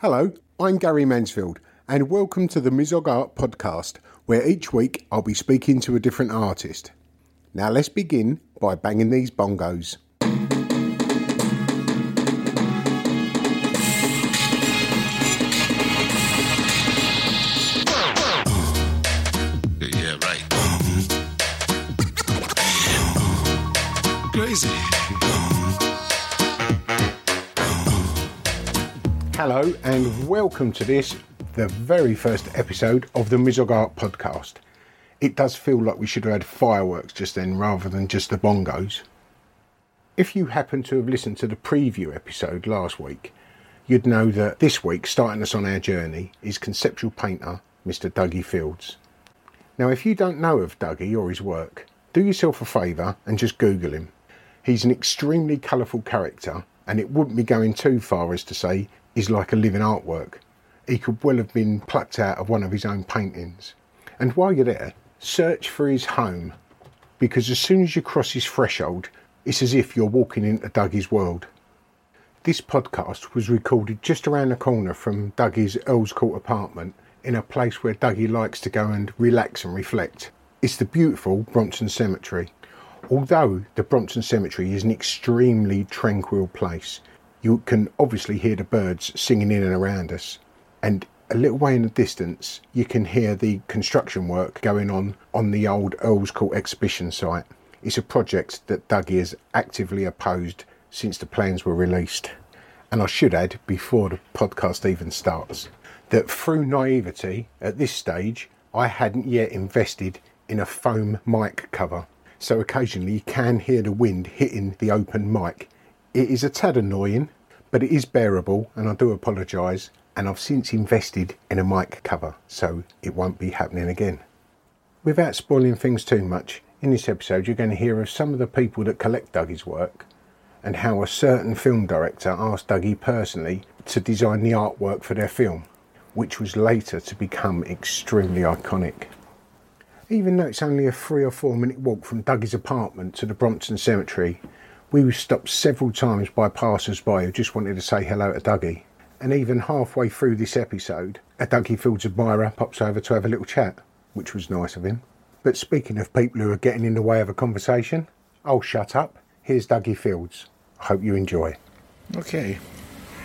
Hello, I'm Gary Mansfield, and welcome to the Mizog Art Podcast, where each week I'll be speaking to a different artist. Now let's begin by banging these bongos. Hello, and welcome to this, the very first episode of the Mizog Art Podcast. It does feel like we should have had fireworks just then rather than just the bongos. If you happen to have listened to the preview episode last week, you'd know that this week, starting us on our journey, is conceptual painter Mr. Duggie Fields. Now, if you don't know of Duggie or his work, do yourself a favour and just Google him. He's an extremely colourful character, and it wouldn't be going too far as to say he's like a living artwork. He could well have been plucked out of one of his own paintings. And while you're there, search for his home, because as soon as you cross his threshold, it's as if you're walking into Duggie's world. This podcast was recorded just around the corner from Duggie's Earls Court apartment in a place where Duggie likes to go and relax and reflect. It's the beautiful Brompton Cemetery. Although the Brompton Cemetery is an extremely tranquil place, you can obviously hear the birds singing in and around us. And a little way in the distance, you can hear the construction work going on on the old Earls Court exhibition site. It's a project that Duggie has actively opposed since the plans were released. And I should add, before the podcast even starts, that through naivety at this stage, I hadn't yet invested in a foam mic cover. So occasionally you can hear the wind hitting the open mic. It is a tad annoying, but it is bearable, and I do apologise. And I've since invested in a mic cover, so it won't be happening again. Without spoiling things too much, in this episode you're going to hear of some of the people that collect Duggie's work and how a certain film director asked Duggie personally to design the artwork for their film, which was later to become extremely iconic. Even though it's only a three or four minute walk from Duggie's apartment to the Brompton Cemetery, we were stopped several times by passers by who just wanted to say hello to Duggie. And even halfway through this episode, a Duggie Fields admirer pops over to have a little chat, which was nice of him. But speaking of people who are getting in the way of a conversation, I'll shut up. Here's Duggie Fields. I hope you enjoy. Okay.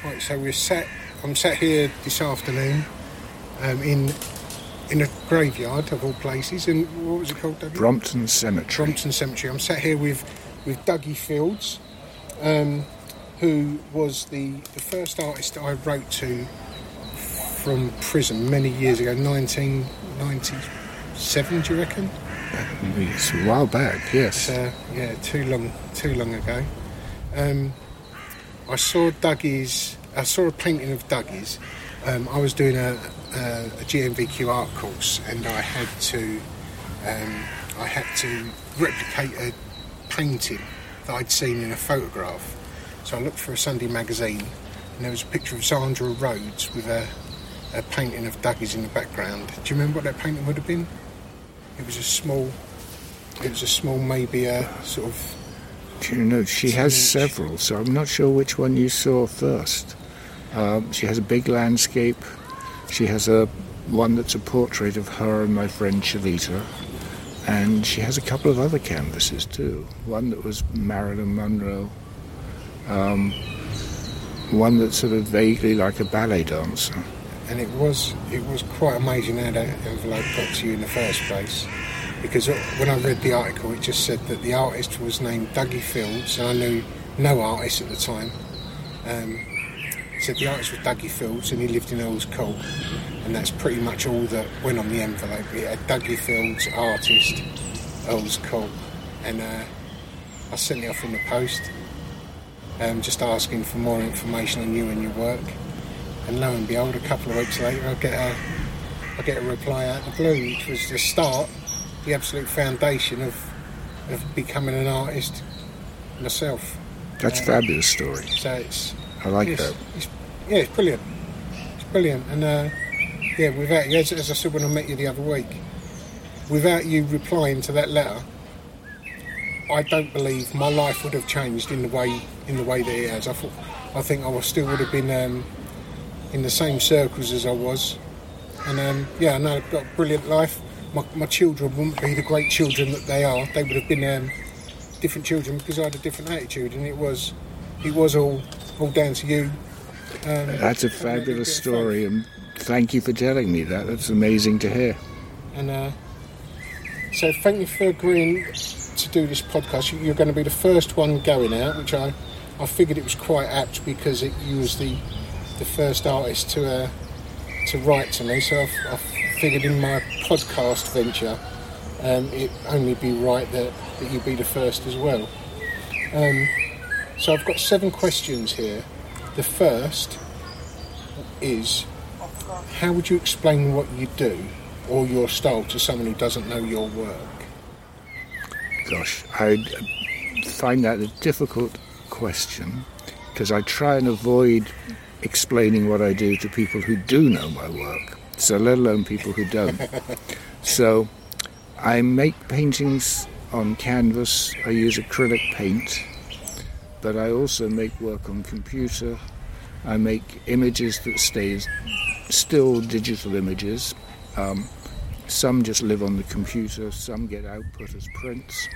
Right, so we're sat. I'm sat here this afternoon, um, in in a graveyard of all places. And what was it called, Duggie? Brompton Cemetery. Brompton Cemetery. I'm sat here with with Duggie Fields, um, who was the the first artist that I wrote to from prison many years ago, 1997, do you reckon? It's a while back, yes. uh, yeah, too long, too long ago. Um, I saw Duggie's. I saw a painting of Duggie's. Um, I was doing a, a, a GNVQ art course, and I had to, um, I had to replicate a painting that I'd seen in a photograph. So I looked for a Sunday magazine, and there was a picture of Zandra Rhodes with a, a painting of Duggie's in the background. Do you remember what that painting would have been? It was a small. It was a small, maybe a sort of Do you know, she has several, so I'm not sure which one you saw first. Um, she has a big landscape. She has a one that's a portrait of her and my friend Shalita. And she has a couple of other canvases too. One that was Marilyn Monroe. Um, one that's sort of vaguely like a ballet dancer. and it was it was quite amazing how that envelope got to you in the first place. Because when I read the article, it just said that the artist was named Duggie Fields, and I knew no artist at the time. Um, said the artist was Duggie Fields, and he lived in Earls Court, and that's pretty much all that went on the envelope. It had Duggie Fields, artist, Earls Court, and uh, I sent it off in the post, um, just asking for more information on you and your work. And lo and behold, a couple of weeks later, I get a, I get a reply out of the blue, which was the start, the absolute foundation of, of becoming an artist myself. That's a fabulous story. So it's, I like it's, that. it's yeah, it's brilliant. It's brilliant, and uh, yeah, without you, as, as I said when I met you the other week, without you replying to that letter, I don't believe my life would have changed in the way in the way that it has. I thought, I think I was still would have been um, in the same circles as I was, and um, yeah, I know I've got a brilliant life. My, my children wouldn't be the great children that they are. They would have been um, different children because I had a different attitude, and it was it was all all down to you. Um, That's a and that you fabulous story, and thank you for telling me that. That's amazing to hear. And uh, so, thank you for agreeing to do this podcast. You- You're going to be the first one going out, which I, I figured it was quite apt because it, you was the the first artist to uh, to write to me. So I, I figured in my podcast venture, um, it only be right that, that you be the first as well. Um, so I've got seven questions here. The first is how would you explain what you do or your style to someone who doesn't know your work? Gosh, I find that a difficult question because I try and avoid explaining what I do to people who do know my work, so let alone people who don't. so I make paintings on canvas, I use acrylic paint, but I also make work on computer. I make images that stay still digital images. Um, some just live on the computer, some get output as prints.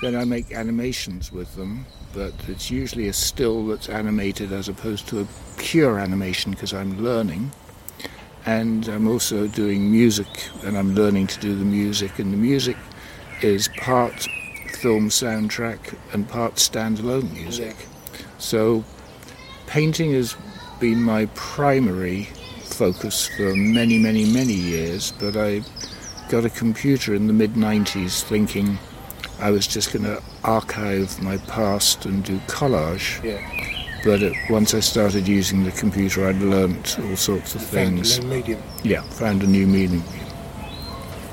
Then I make animations with them, but it's usually a still that's animated as opposed to a pure animation because I'm learning. And I'm also doing music, and I'm learning to do the music, and the music is part film soundtrack and part standalone music. So painting has been my primary focus for many, many, many years, but I got a computer in the mid 90s thinking I was just going to archive my past and do collage. Yeah, But it, once I started using the computer, I'd learnt all sorts of found things. a new medium. Yeah, found a new meaning.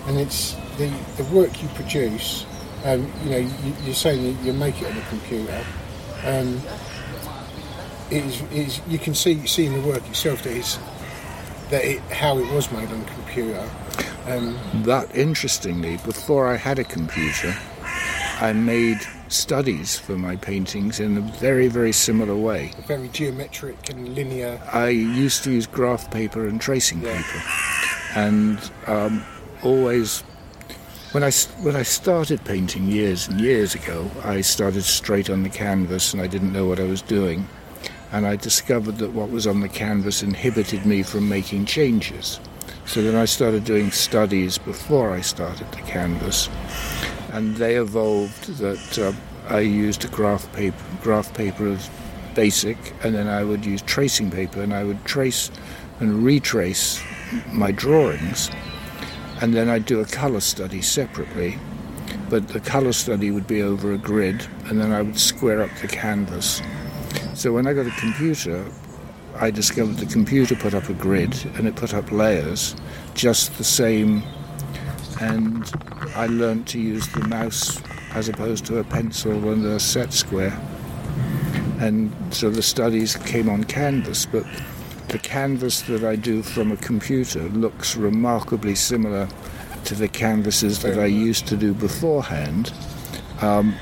And it's the, the work you produce, um, you know, you, you're saying you, you make it on the computer. Um, it is, it is, you can see see in the work itself that it's that it, how it was made on a computer. Um, But interestingly, before I had a computer, I made studies for my paintings in a very, very similar way. very geometric and linear. I used to use graph paper and tracing Yeah. paper, and um, always when I when I started painting years and years ago, I started straight on the canvas, and I didn't know what I was doing, and I discovered that what was on the canvas inhibited me from making changes. So then I started doing studies before I started the canvas, and they evolved that uh, I used a graph paper, graph paper as basic, and then I would use tracing paper, and I would trace and retrace my drawings, and then I'd do a colour study separately. But the colour study would be over a grid, and then I would square up the canvas. So when I got a computer, I discovered the computer put up a grid and it put up layers, just the same. And I learned to use the mouse as opposed to a pencil and a set square. And so the studies came on canvas, but the canvas that I do from a computer looks remarkably similar to the canvases that I used to do beforehand. Um,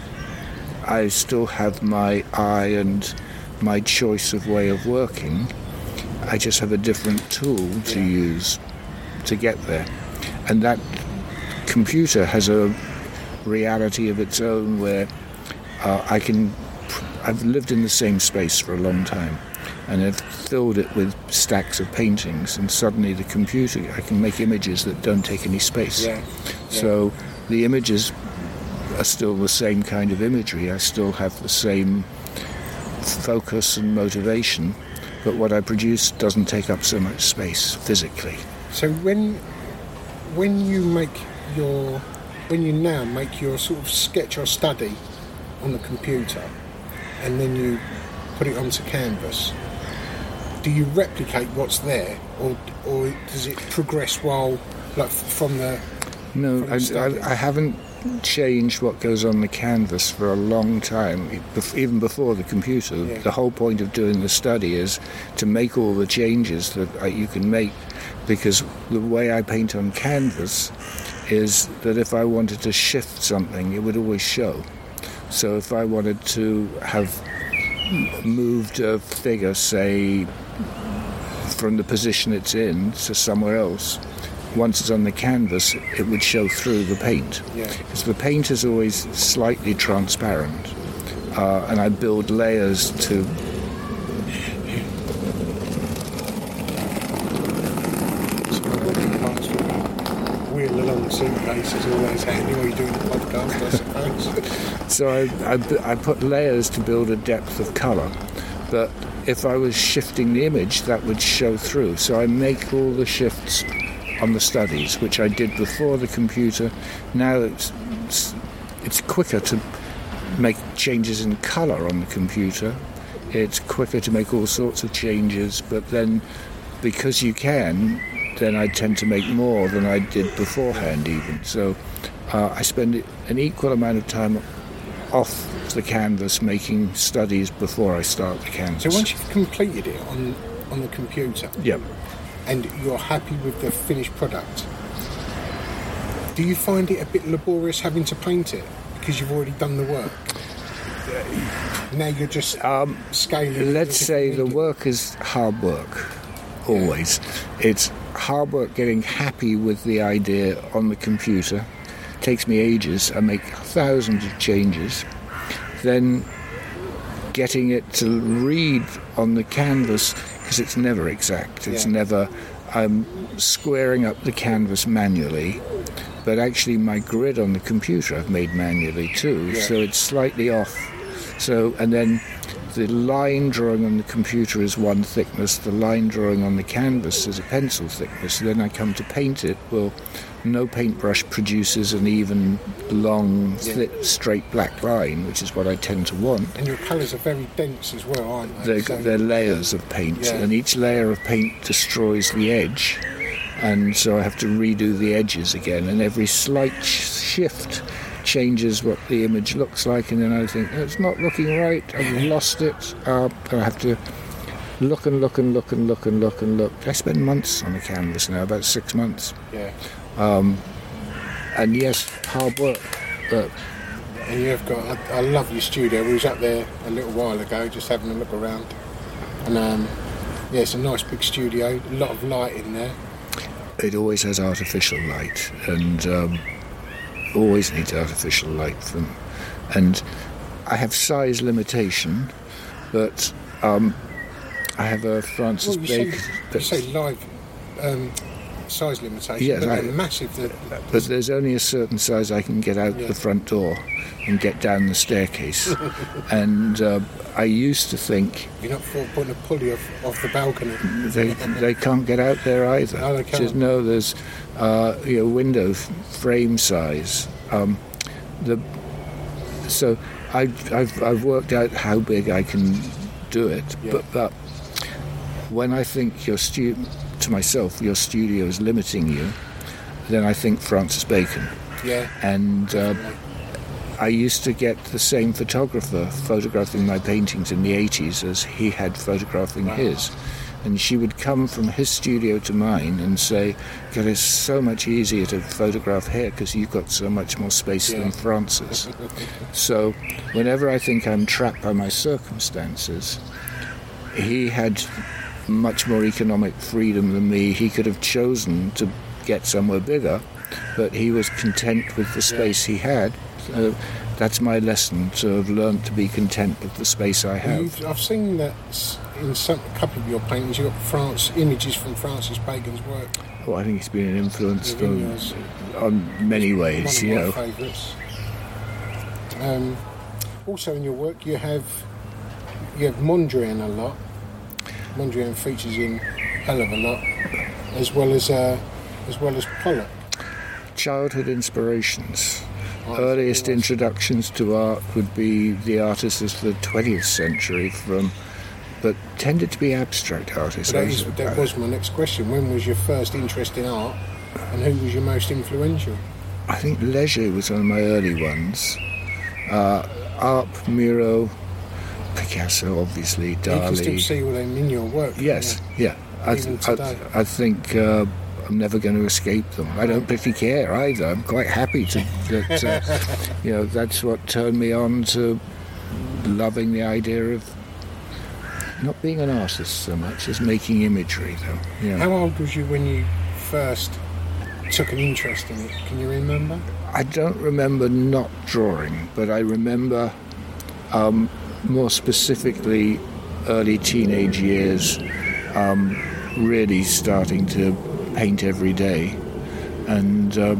I still have my eye and my choice of way of working. I just have a different tool to use to get there. And that computer has a reality of its own where uh, I can. I've lived in the same space for a long time and I've filled it with stacks of paintings, and suddenly the computer, I can make images that don't take any space. Yeah. So the images are still the same kind of imagery. I still have the same focus and motivation, but what I produce doesn't take up so much space physically. So when when you make your when you now make your sort of sketch or study on the computer and then you put it onto canvas, do you replicate what's there or or does it progress while like from the No, From I. I, I haven't changed what goes on the canvas for a long time, even before the computer. Yeah. The whole point of doing the study is to make all the changes that uh, you can make, because the way I paint on canvas is that if I wanted to shift something, it would always show. So if I wanted to have moved a figure, say, from the position it's in to somewhere else, once it's on the canvas, it would show through the paint. Yeah. Because the paint is always slightly transparent. Uh, and I build layers to wheel along suitcases always handy while you're doing the podcast, I suppose. So I, I, I put layers to build a depth of colour, but if I was shifting the image, that would show through. So I make all the shifts on the studies, which I did before the computer. Now it's it's, it's quicker to make changes in colour on the computer. It's quicker to make all sorts of changes, but then because you can, then I tend to make more than I did beforehand, even. So uh, I spend an equal amount of time off the canvas making studies before I start the canvas. so once you've completed it on on the computer Yep. and you're happy with the finished product, do you find it a bit laborious having to paint it because you've already done the work? Uh, now you're just um, scaling. Let's say the work is hard work, always. It's hard work getting happy with the idea on the computer. Takes me ages. I make thousands of changes. Then getting it to read on the canvas because it's never exact. It's Yeah. never. I'm squaring up the canvas manually, but actually my grid on the computer I've made manually too, so it's slightly off. So and then the line drawing on the computer is one thickness, the line drawing on the canvas is a pencil thickness. Then I come to paint it. Well, no paintbrush produces an even, long, thick, straight black line, which is what I tend to want. and your colours are very dense as well, aren't they? They're, So- they're layers of paint, Yeah. and each layer of paint destroys the edge, and so I have to redo the edges again. And every slight shift changes what the image looks like, and then I think "Oh, it's not looking right. I've lost it. Uh, I have to look and look and look and look and look and look. I spend months on the canvas now, about six months, yeah. And yes, hard work, but And you've got, I, I love your studio. We was up there a little while ago, just having a look around, and um, yeah, it's a nice big studio. A lot of light in there. it always has artificial light and um, always needs artificial light from and I have size limitation but um, I have a Francis Well, you say, Bacon you say live, um, size limitation, Yes, but I- massive. The, But there's only a certain size I can get out Yeah. the front door and get down the staircase. and uh, I used to think you're not for putting a pulley off, off the balcony. they they can't get out there either. No, they can't. Just, no, there's uh, you know window f- frame size. Um, the so I, I've I've worked out how big I can do it, Yeah. but but when I think your stu- to myself your studio is limiting you, then I think Francis Bacon Yeah. and uh, I used to get the same photographer photographing my paintings in the 80s as he had photographing his. And she would come from his studio to mine and say, God, it's so much easier to photograph here because you've got so much more space Yeah. than Francis. so whenever I think I'm trapped by my circumstances, he had much more economic freedom than me. He could have chosen to get somewhere bigger, but he was content with the space he had. So that's my lesson to have learned to be content with the space I have. You've, I've seen that in some, a couple of your paintings. You've got France images from Francis Bacon's work. Well, I think he's been an influence on, many One ways, of you my know. favourites. Um, also, in your work, you have you have Mondrian a lot. Mondrian features in hell of a lot, as well as uh, as well as Pollock. Childhood inspirations. Earliest introductions to art would be the artists of the 20th century, from, but tended to be abstract artists. That, was- that was my next question. When was your first interest in art, and who was your most influential? I think Leger was one of my early ones. Uh, Arp, Miro, Picasso, obviously, You can still Dali. see all them in your work. Yes, yeah. I, Even I, today. I think uh, I'm never going to escape them. I don't particularly care either. I'm quite happy to that. Uh, you know, that's what turned me on to loving the idea of not being an artist so much as making imagery, though. Know. How old was you when you first took an interest in it? Can you remember? I don't remember not drawing, but I remember um, more specifically early teenage years um, really starting to paint every day. And uh,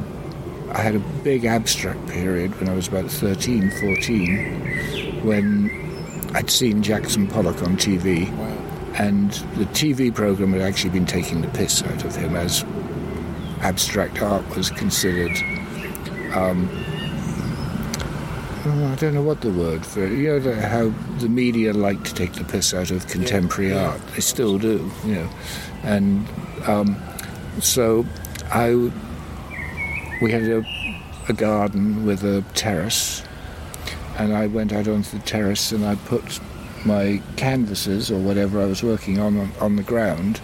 I had a big abstract period when I was about 13, 14, when I'd seen Jackson Pollock on TV. Wow. And the TV program had actually been taking the piss out of him as abstract art was considered. Um, I don't know what the word for it. You know how the media like to take the piss out of contemporary yeah. art. They still do, you know. And um, so I, we had a, a garden with a terrace, and I went out onto the terrace and I put my canvases or whatever I was working on on, on the ground.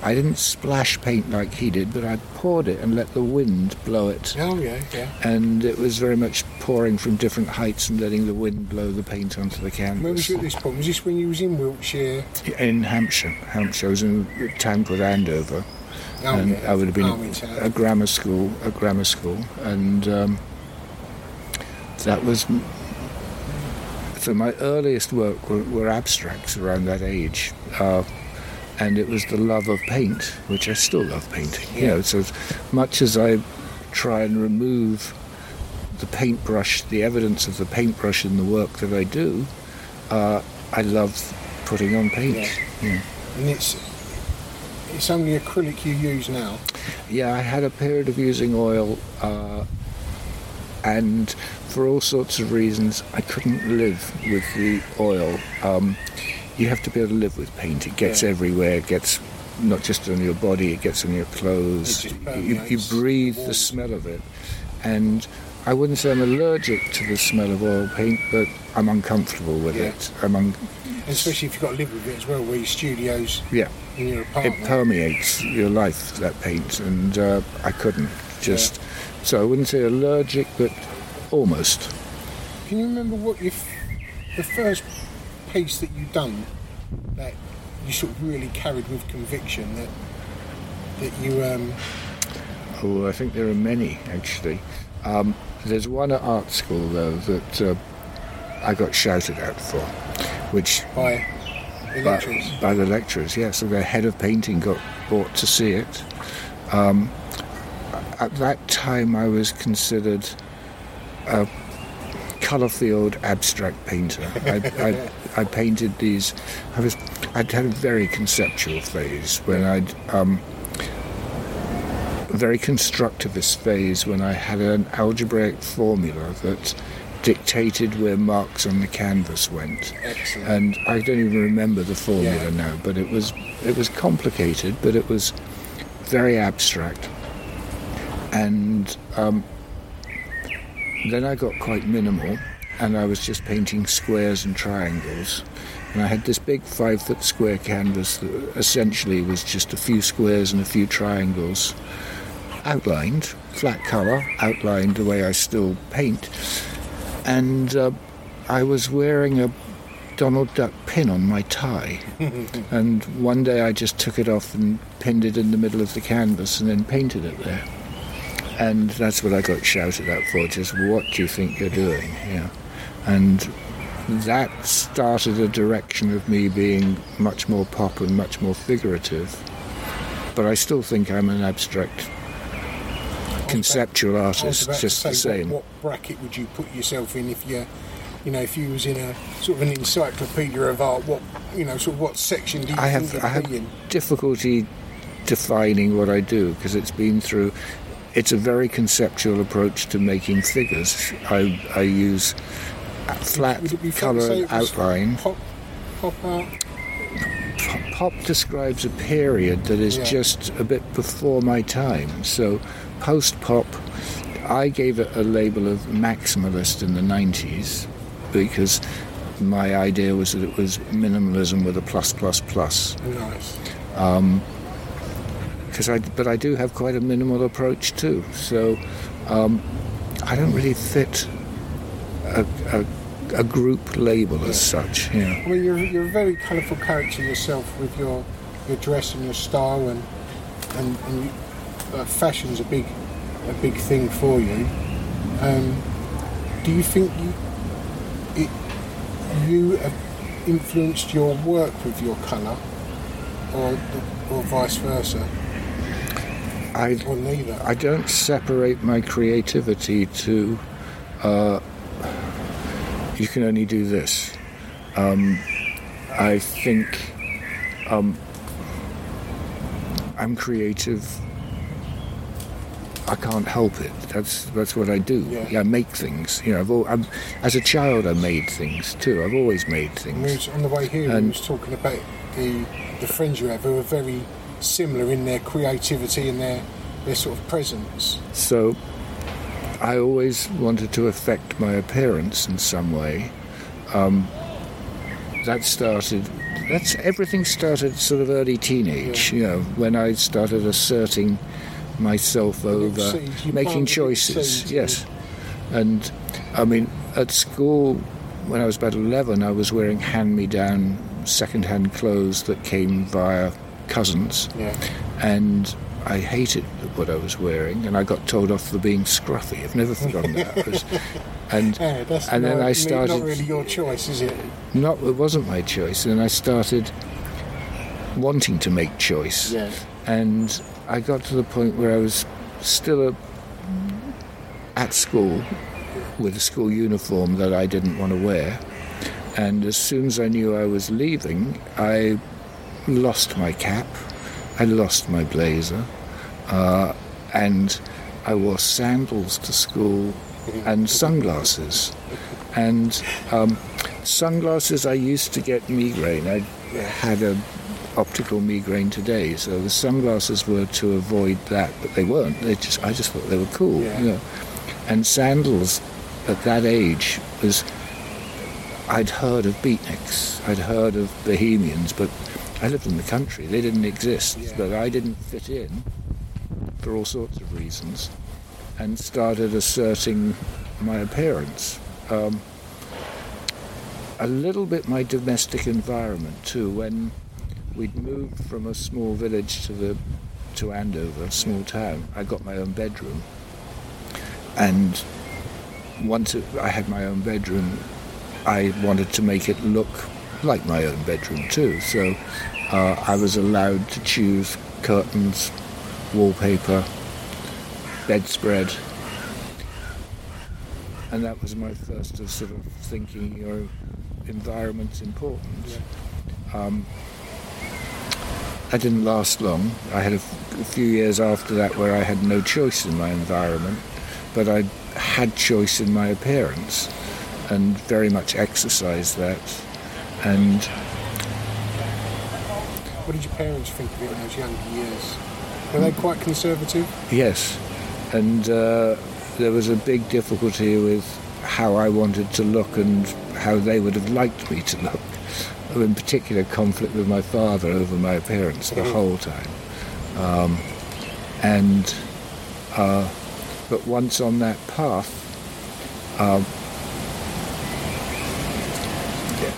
I didn't splash paint like he did, but I poured it and let the wind blow it. Oh yeah, yeah. And it was very much pouring from different heights and letting the wind blow the paint onto the Where was canvas. you at this point? Was this when you was in Wiltshire? In Hampshire, Hampshire I was in a town called Andover, Oh, and yeah. I would have been at a grammar school, a grammar school, and um, that was. So my earliest work were, were abstracts around that age, uh, and it was the love of paint, which I still love painting. You know, so as much as I try and remove the paintbrush, the evidence of the paintbrush in the work that I do, uh, I love putting on paint. Yeah. Yeah. And it's it's only acrylic you use now. Yeah, I had a period of using oil, uh, and for all sorts of reasons, I couldn't live with the oil. Um, you have to be able to live with paint. It gets Yeah. everywhere. It gets not just on your body; it gets on your clothes. You, you breathe the smell of it, and I wouldn't say I'm allergic to the smell of oil paint, but I'm uncomfortable with Yeah. it. I'm un- especially if you've got to live with it as well, where your studio's yeah. in your apartment. it permeates your life that paint and uh, i couldn't just so i wouldn't say allergic but almost Can you remember what you f- the first piece that you've done that you sort of really carried with conviction that that you um oh i think there are many actually um, there's one at art school though that uh, i got shouted at for which by the by, lecturers? by the lecturers yes so the head of painting got brought to see it Um, at that time, I was considered a colour-field abstract painter. I, I, painted these. I was. I'd had a very conceptual phase when I'd. Um, a very constructivist phase when I had an algebraic formula that dictated where marks on the canvas went. Excellent. And I don't even remember the formula Yeah. now, but it was it was complicated, but it was very abstract. And um, then I got quite minimal, and I was just painting squares and triangles. And I had this big five foot square canvas that essentially was just a few squares and a few triangles, outlined, flat colour, outlined the way I still paint. And uh, I was wearing a Donald Duck pin on my tie. and one day I just took it off and pinned it in the middle of the canvas and then painted it there. And that's what I got shouted at for, just what do you think you're doing? Yeah. And that started a direction of me being much more pop and much more figurative. But I still think I'm an abstract conceptual artist, just the same. What, what bracket would you put yourself in if you, you know, if you was in a sort of an encyclopedia of art? What, you know, sort of what section do you I have I have difficulty defining what I do because it's been through. It's a very conceptual approach to making figures. I I use flat Would it be fair to colour and outline. Pop, pop art. Pop describes a period that is Yeah. just a bit before my time. So post pop, I gave it a label of maximalist in the 90s because my idea was that it was minimalism with a plus plus plus. Nice. because I, but I do have quite a minimal approach too. So um, I don't really fit a, a, a group label as such. Yeah. Well, you're, you're a very colourful character yourself with your your dress and your style, and and, and you, uh, fashion's a big a big thing for you. Um, do you think you it, you have influenced your work with your colour, or or vice versa, I or neither? I don't separate my creativity to. Uh, you can only do this. Um, I think um, I'm creative. I can't help it. That's that's what I do. Yeah. I make things. You know, I've al- I'm, as a child I made things too. I've always made We things. on the way here, we And- was talking about the the friends you have who are very similar in their creativity and their their sort of presence. So I always wanted to affect my appearance in some way. Um, that started. That's everything started sort of early teenage. You know, when I started asserting myself over you making choices. Yes, and I mean at school when I was about eleven, I was wearing hand-me-down second-hand clothes that came via cousins Yeah. and I hated what I was wearing, and I got told off for being scruffy. I've never forgotten that. Was- and and then I started. not really your choice, is it? Not it wasn't my choice, and I started wanting to make choice. Yeah. And I got to the point where I was still a, at school with a school uniform that I didn't want to wear. And as soon as I knew I was leaving, I lost my cap, I lost my blazer, uh, and I wore sandals to school and sunglasses. And um, sunglasses, I used to get migraine. I had a optical migraine today, so the sunglasses were to avoid that, but they weren't. They just, I just thought they were cool. Yeah. You know. And sandals at that age was, I'd heard of beatniks, I'd heard of bohemians, but I lived in the country. They didn't exist, Yeah. but I didn't fit in for all sorts of reasons, and started asserting my appearance. Um, a little bit my domestic environment too. When we'd moved from a small village to the to Andover, a small town, I got my own bedroom, and once it, I had my own bedroom, I wanted to make it look like my own bedroom too. So uh, I was allowed to choose curtains wallpaper, bedspread. And that was my first of sort of thinking your environment's important. Um, I didn't last long. I had a, f- a few years after that where I had no choice in my environment, but I had choice in my appearance and very much exercised that. And What did your parents think of it in those younger years? Were they quite conservative? Yes, and uh, there was a big difficulty with how I wanted to look and how they would have liked me to look. In particular, conflict with my father over my appearance the whole time. Um, and uh, but once on that path, um,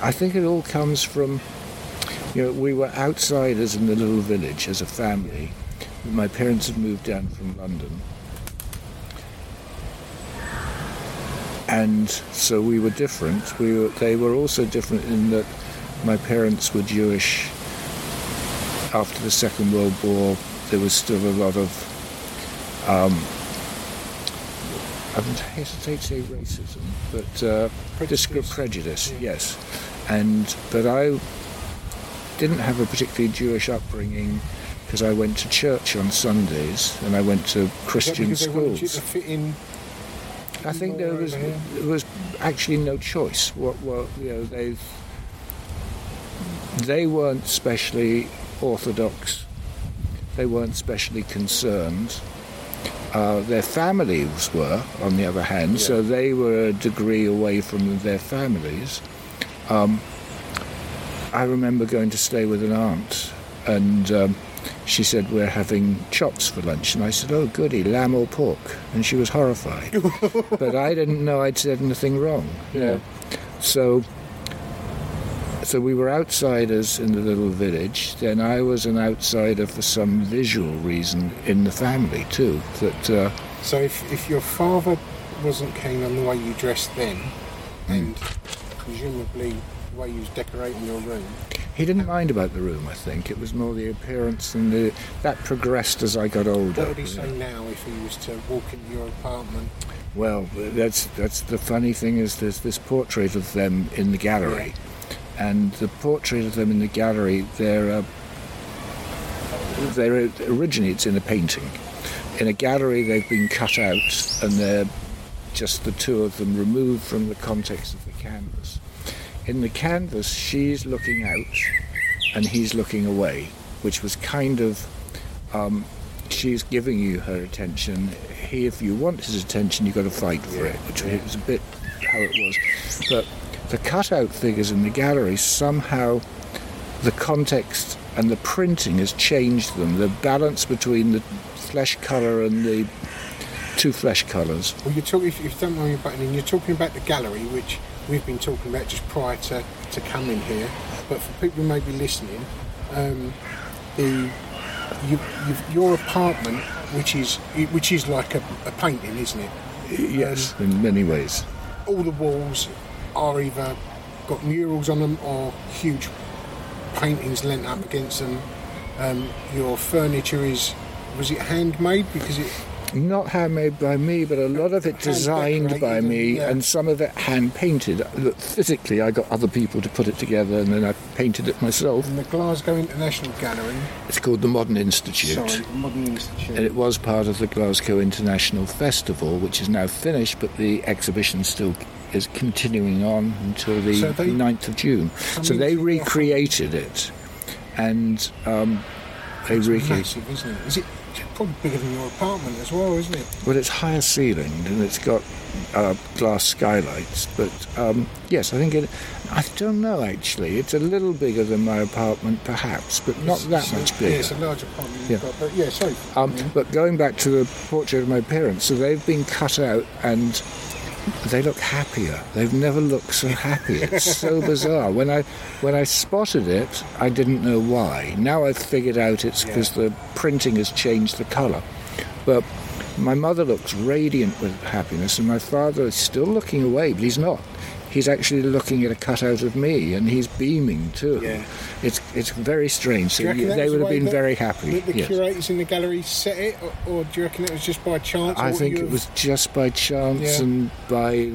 I think it all comes from you know we were outsiders in the little village as a family. My parents had moved down from London. And so we were different. We were, they were also different in that my parents were Jewish. After the Second World War, there was still a lot of, um, I hesitate to say racism, but uh, discri- prejudice, yes. And but I didn't have a particularly Jewish upbringing because I went to church on Sundays and I went to Christian because they wanted you schools. to fit in? I think there was there was actually no choice. What what you know they they weren't specially orthodox. They weren't specially concerned. Uh, their families were, on the other hand, so they were a degree away from their families. Um, I remember going to stay with an aunt, and um, she said, We're having chops for lunch. And I said, Oh, goody, lamb or pork? And she was horrified. but I didn't know I'd said anything wrong. know. So, so we were outsiders in the little village. Then I was an outsider for some visual reason in the family, too. That uh, So if, if your father wasn't keen on the way you dressed then, Hmm. and presumably the way you was decorating your room, he didn't mind about the room, I think. It was more the appearance, and the, that progressed as I got older. what would he say now if he was to walk into your apartment? Well, that's that's the funny thing is there's this portrait of them in the gallery, and the portrait of them in the gallery they're uh, they're originally it's in a painting. In a gallery, they've been cut out, and they're just the two of them removed from the context of the canvas. In the canvas, she's looking out, and he's looking away, which was kind of um, she's giving you her attention. He, if you want his attention, you've got to fight for it, which was a bit how it was. But the cutout figures in the gallery somehow the context and the printing has changed them. The balance between the flesh colour and the two flesh colours. Well, you're talking, if if you don't mind me butting in, you're talking about the gallery, which we've been talking about just prior to, to coming here. But for people who may be listening, um, the you, you've, your apartment, which is which is like a, a painting, isn't it? Yes, in many ways. All the walls are either got murals on them or huge paintings lent up against them. Um, your furniture is was it handmade because it Not handmade by me, but a lot of it designed by me, and- yeah. and some of it hand painted. Physically, I got other people to put it together, and then I painted it myself. in the Glasgow International Gallery. It's called the Modern Institute. Sorry, Modern Institute. And it was part of the Glasgow International Festival, which is now finished, but the exhibition still is continuing on until the So they- 9th of June. So they recreated it, and um, they recreated. massive, isn't it? Is it probably bigger than your apartment as well, isn't it? Well, it's higher ceilinged and it's got uh, glass skylights. But um, yes, I think it. I don't know actually. It's a little bigger than my apartment, perhaps, but not that It's a- much Yeah, bigger. it's a large apartment. Yeah. Got, but yeah, sorry. Um, but going back to the portrait of my parents, so they've been cut out and they look happier. They've never looked so happy. It's so bizarre. When I when I spotted it, I didn't know why. Now I've figured out it's because the printing has changed the colour. But My mother looks radiant with happiness, and my father is still looking away, but he's not. He's actually looking at a cutout of me, and he's beaming too. Yeah. It's it's very strange. So you reckon you- that they would have been very happy. The, the yes. curators in the gallery set it, or, or do you reckon it was just by chance? I think it was just by chance Yeah. and by,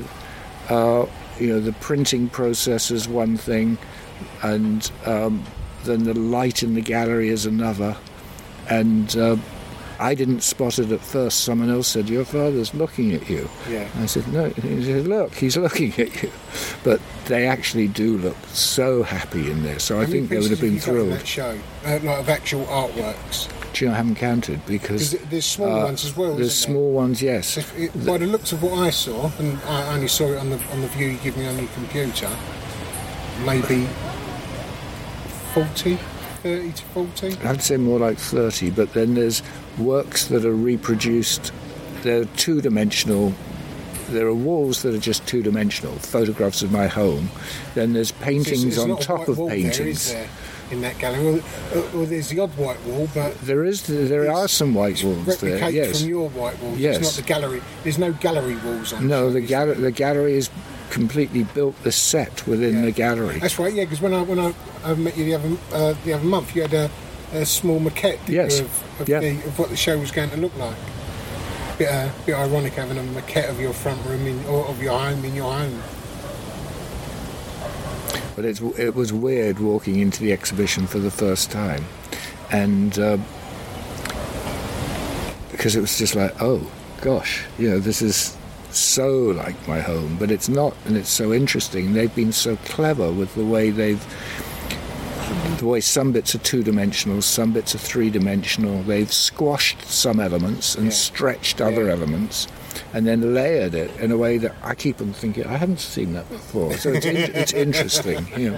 uh, you know, the printing process is one thing, and um, then the light in the gallery is another. And uh, I didn't spot it at first. Someone else said, "Your father's looking at you." Yeah. I said, "No." He said, "Look, he's looking at you." But they actually do look so happy in there. So I How many think they would have been you got in thrilled. That show, uh, like of actual artworks. Do you know, I haven't counted because there's small uh, ones as well. There's isn't there? small ones, yes. If it, by the looks of what I saw, and I only saw it on the on the view you give me on your computer, maybe 40, 30 to 40. I'd say more like 30, but then there's works that are reproduced. They're two dimensional. There are walls that are just two dimensional, photographs of my home. Then there's paintings there's on top of paintings. There, is there, in that gallery? Well, uh, well, there's the odd white wall, but There is, there are some white walls there. Yes. from your white wall. Yes. It's not the gallery. There's no gallery walls on. No, the gallery, the gallery is completely built the set within Yeah. the gallery. That's right. Yeah, because when I when I, I met you the other uh, the other month, you had a, a small maquette Yes. you, of, of, Yeah. the, of what the show was going to look like. Bit uh, bit ironic having a maquette of your front room in, or of your home in your home. But it's, it was weird walking into the exhibition for the first time. And uh, because it was just like, oh gosh, you know, this is so like my home, but it's not, and it's so interesting. They've been so clever with the way they've. The way some bits are two dimensional, some bits are three dimensional. They've squashed some elements and Yeah. stretched other Yeah. elements, and then layered it in a way that I keep on thinking I haven't seen that before. So it's, in, it's interesting, you know.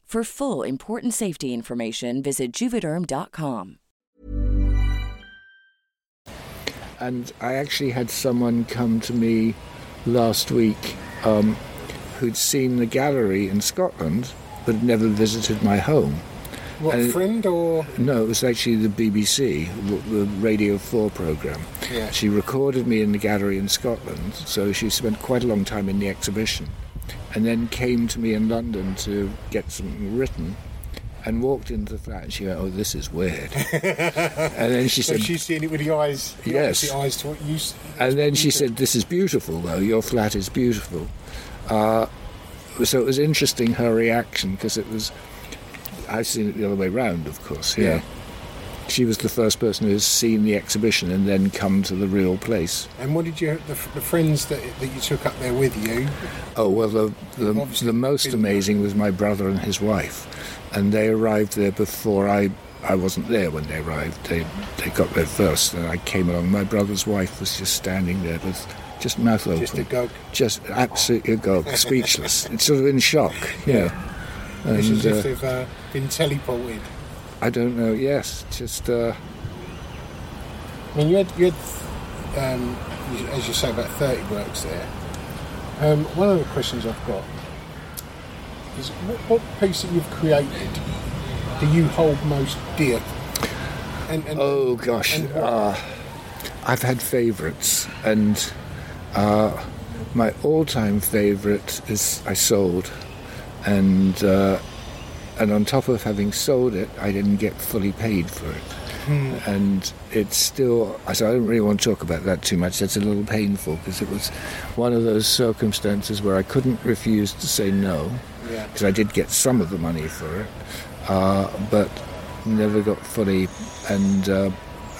For full important safety information, visit juvederm.com. And I actually had someone come to me last week um, who'd seen the gallery in Scotland but had never visited my home. What And- friend or No, it was actually the BBC, the Radio 4 programme. Yeah. She recorded me in the gallery in Scotland, so she spent quite a long time in the exhibition, and then came to me in London to get something written, and walked into the flat, and she went, "Oh, this is weird," and then she so said, she's seeing it with the eyes, the Yes. eyes to what you. and then she said, "This is beautiful, though. Your flat is beautiful." Uh, so it was interesting her reaction because it was. I've seen it the other way round, of course. Yeah. Yeah. She was the first person who has seen the exhibition and then come to the real place. And what did you the, the friends that that you took up there with you? Oh well, the the, the most amazing was my brother and his wife, and they arrived there before I. I wasn't there when they arrived. They they got there first, and I came along. My brother's wife was just standing there with just mouth open, Just a gog. just absolutely agog, speechless. It's sort of in shock, you know. It's as if uh, they've uh, been teleported. I don't know. Yes, just uh, I mean, you had, you had um, as you say, about 30 works there. Um, one of the questions I've got is what, what piece that you've created do you hold most dear? And, and, oh gosh, and uh, I've had favourites, and uh, my all-time favourite is I sold, and uh, and on top of having sold it, I didn't get fully paid for it. And it's still, so I don't really want to talk about that too much. That's a little painful because it was one of those circumstances where I couldn't refuse to say no, Yeah. because I did get some of the money for it, uh, but never got fully. And uh,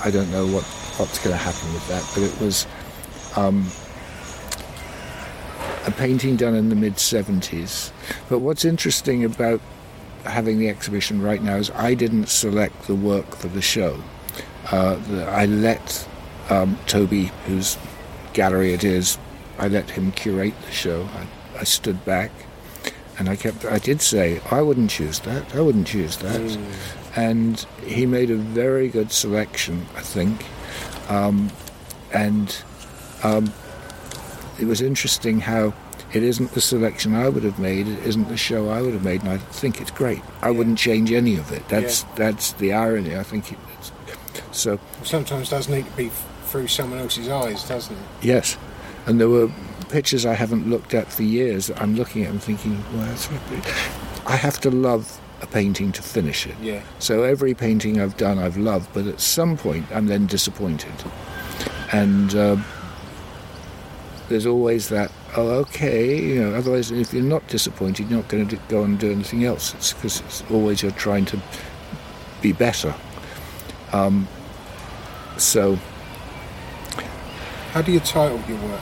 I don't know what what's going to happen with that. But it was um, a painting done in the mid 70s. But what's interesting about having the exhibition right now is I didn't select the work for the show. Uh, the, I let um, Toby, whose gallery it is, I let him curate the show. I, I stood back and I kept. I did say I wouldn't choose that. I wouldn't choose that. And he made a very good selection, I think. Um, and um, it was interesting how it isn't the selection I would have made, it isn't the show I would have made, and I think it's great. I wouldn't change any of it. That's that's the irony. I think it's so. sometimes does need to be f- through someone else's eyes, doesn't it? Yes, and there were pictures I haven't looked at for years. that I'm looking at and thinking, well, that's I have to love a painting to finish it. Yeah. So every painting I've done, I've loved, but at some point, I'm then disappointed, and. Uh, there's always that, oh, okay, you know, otherwise, if you're not disappointed, you're not going to go and do anything else. It's because it's always you're trying to be better. Um, so How do you title your work?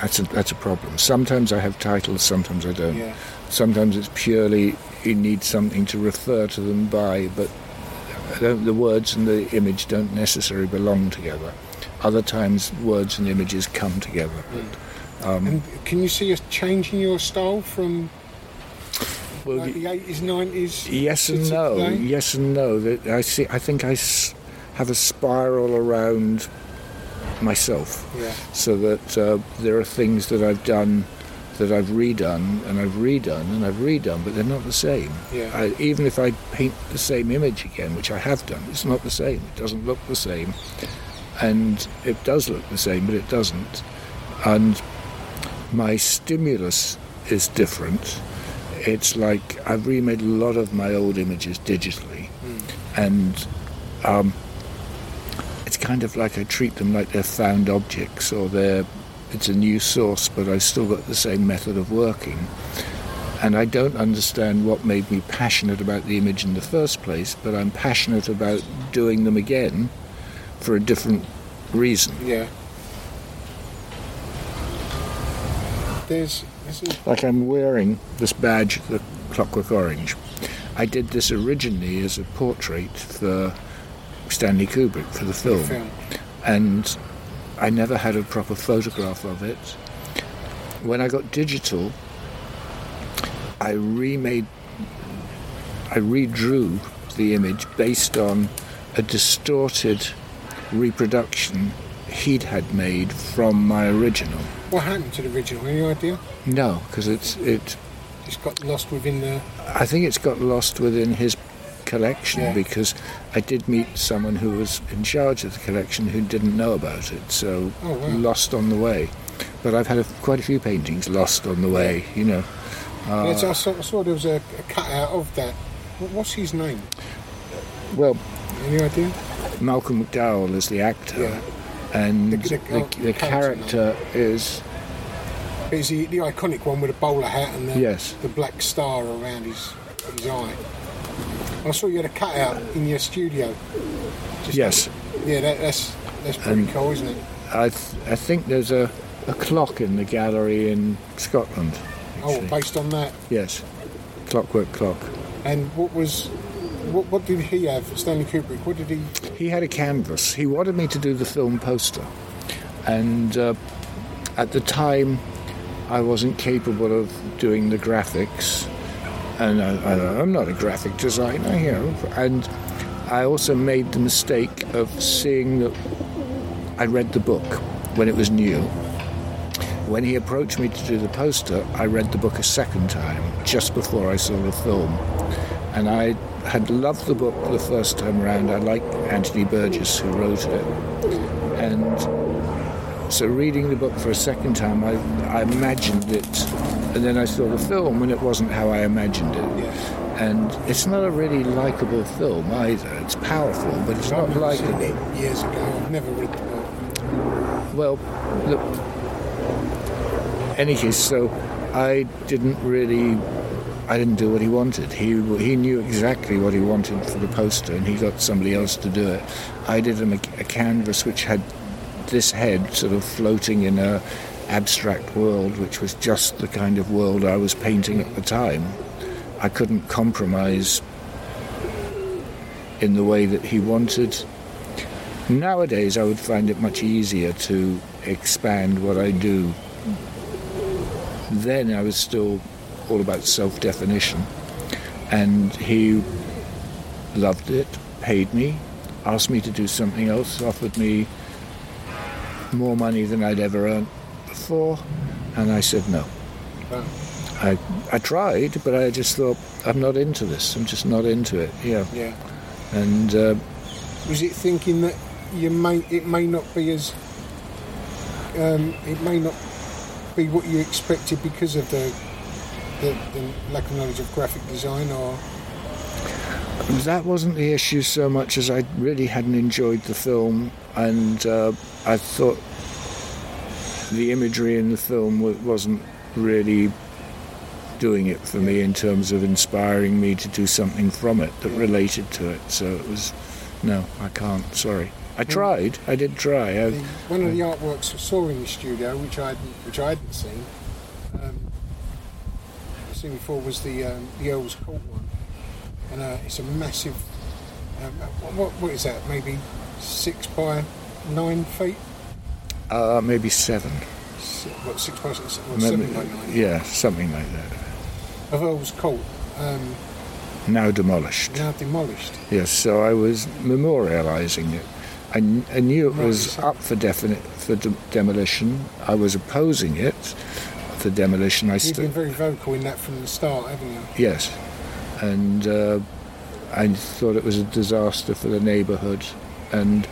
that's a, that's a problem. Sometimes I have titles, sometimes I don't. Yeah. Sometimes it's purely you need something to refer to them by, but I don't- the words and the image don't necessarily belong together. Other times, words and images come together. But, um, And can you see us changing your style from well, like the 80s, 90s? Yes and no. today? Yes and no. That I see. I think I have a spiral around myself, Yeah. so that uh, there are things that I've done that I've redone and I've redone and I've redone, but they're not the same. Yeah. I, even if I paint the same image again, which I have done, it's not the same. It doesn't look the same, and it does look the same, but it doesn't. And my stimulus is different. It's like I've remade a lot of my old images digitally, and um, it's kind of like I treat them like they're found objects or they're it's a new source, but I've still got the same method of working. And I don't understand what made me passionate about the image in the first place, but I'm passionate about doing them again for a different reason. Yeah. There's, there's Like I'm wearing this badge, the Clockwork Orange. I did this originally as a portrait for Stanley Kubrick for the film, film. and I never had a proper photograph of it. When I got digital, I remade, I redrew the image based on a distorted reproduction he'd had made from my original. What happened to the original? Any idea? No, because it's it. It's got lost within the. I think it's got lost within his collection Yeah. because I did meet someone who was in charge of the collection who didn't know about it, so Oh, wow. lost on the way. But I've had a, quite a few paintings lost on the way, you know. Uh, Yeah, so I, saw, I saw there was a, a cutout of that. What's his name? well, Any idea? Malcolm McDowell is the actor, Yeah. And The- the, the- oh, the, character character is It's the, the iconic one with a bowler hat and the, Yes. the black star around his his eye. I saw you had a cutout in your studio. Just- yes. Yeah, that, that's that's pretty And- cool, isn't it? I th- I think there's a, a clock in the gallery in Scotland. Oh, based on that. yes, clockwork clock. And what was what, what did he have? Stanley Kubrick. What did he? He had a canvas. He wanted me to do the film poster. And uh, at the time, I wasn't capable of doing the graphics. And I, I'm not a graphic designer, you know. And I also made the mistake of seeing that I read the book when it was new. When he approached me to do the poster, I read the book a second time, just before I saw the film. And I had loved the book the first time around. I like Anthony Burgess, who wrote it. And so reading the book for a second time, I, I imagined it. And then I saw the film, and it wasn't how I imagined it. And it's not a really likable film either. It's powerful, but it's not likable. it years ago. I've never read the book. Well, look. Any case, so I didn't really, I didn't do what he wanted. He he knew exactly what he wanted for the poster, and he got somebody else to do it. I did a, a canvas which had this head sort of floating in a abstract world, which was just the kind of world I was painting at the time. I couldn't compromise in the way that he wanted. Nowadays, I would find it much easier to expand what I do. Then I was still all about self definition, and he loved it, paid me, asked me to do something else, offered me more money than I'd ever earned before, and I said no. I, I tried, but I just thought, I'm not into this. I'm just not into it. Yeah. Yeah. And uh, Was it thinking that you may it may not be as um, it may not be what you expected because of the the, the lack of knowledge of graphic design, or that wasn't the issue so much as I really hadn't enjoyed the film, and uh, I thought the imagery in the film wasn't really doing it for me in terms of inspiring me to do something from it that related to it. So it was, no, I can't. Sorry. I tried. I did try. I, one of the artworks I saw in the studio, which I which I hadn't seen, seen before, was the um, the Earl's Court one, and uh, it's a massive. Um, what, what is that? Maybe six by nine feet. uh, maybe seven. What six by six? Or Maybe- seven by nine. Yeah, something like that. Of Earl's Court, um, Now demolished. now demolished. Yes, so I was memorialising it. I, I knew it was up for definite for de- demolition. I was opposing it for demolition. I You've been very vocal in that from the start, haven't you? yes, and uh, I thought it was a disaster for the neighbourhood. And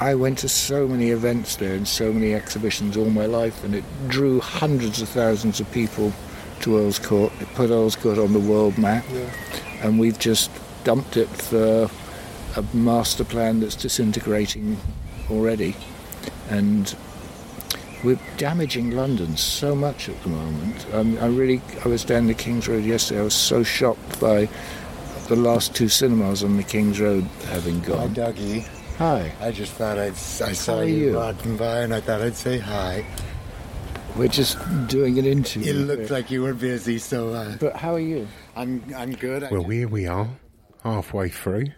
I went to so many events there and so many exhibitions all my life, and it drew hundreds of thousands of people to Earl's Court. It put Earl's Court on the world map Yeah. and we've just dumped it for a master plan that's disintegrating already. And we're damaging London so much at the moment. Um, I really, I was down the King's Road yesterday. I was so shocked by the last two cinemas on the King's Road having gone. Hi. Duggie. Hi, I just thought I'd, I saw you you? walking by and I thought I'd say hi. we're just doing an interview. It looked like you were busy, so uh, But how are you? I'm I'm good. I Well, here we are, halfway through.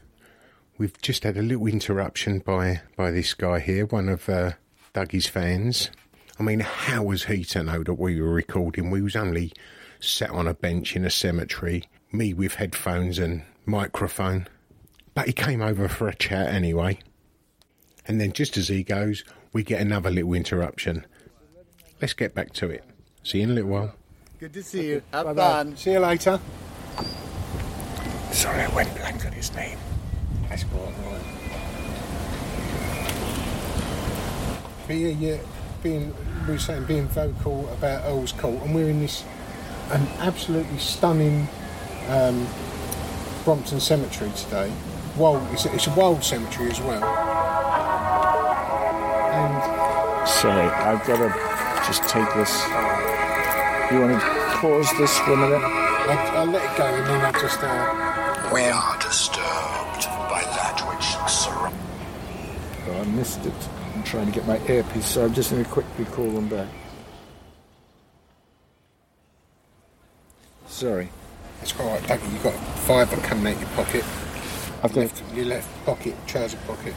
We've just had a little interruption by by this guy here, one of uh, Duggie's fans. I mean, how was he to know that we were recording? We was only sat on a bench in a cemetery, me with headphones and microphone. But he came over for a chat anyway. And then just as he goes, we get another little interruption. Let's get back to it. See you in a little while. good to see you. Have Bye-bye. fun. See you later. Sorry, I went blank on his name. That's quite right. But yeah, yeah, being we were saying being vocal about Earl's Court, and we're in this an absolutely stunning um, Brompton Cemetery today. Wild, it's a, it's a wild cemetery as well. And Sorry, I've got to just take this. You want to pause this for a minute? I, I let it go, and then I just uh, We are disturbed by that which surrounds. Oh, I missed it. I'm trying to get my earpiece, so I'm just going to quickly call them back. Sorry. it's quite right, Duggie. You've got a fiver coming out your pocket. I've got Left, your left pocket, trouser pocket.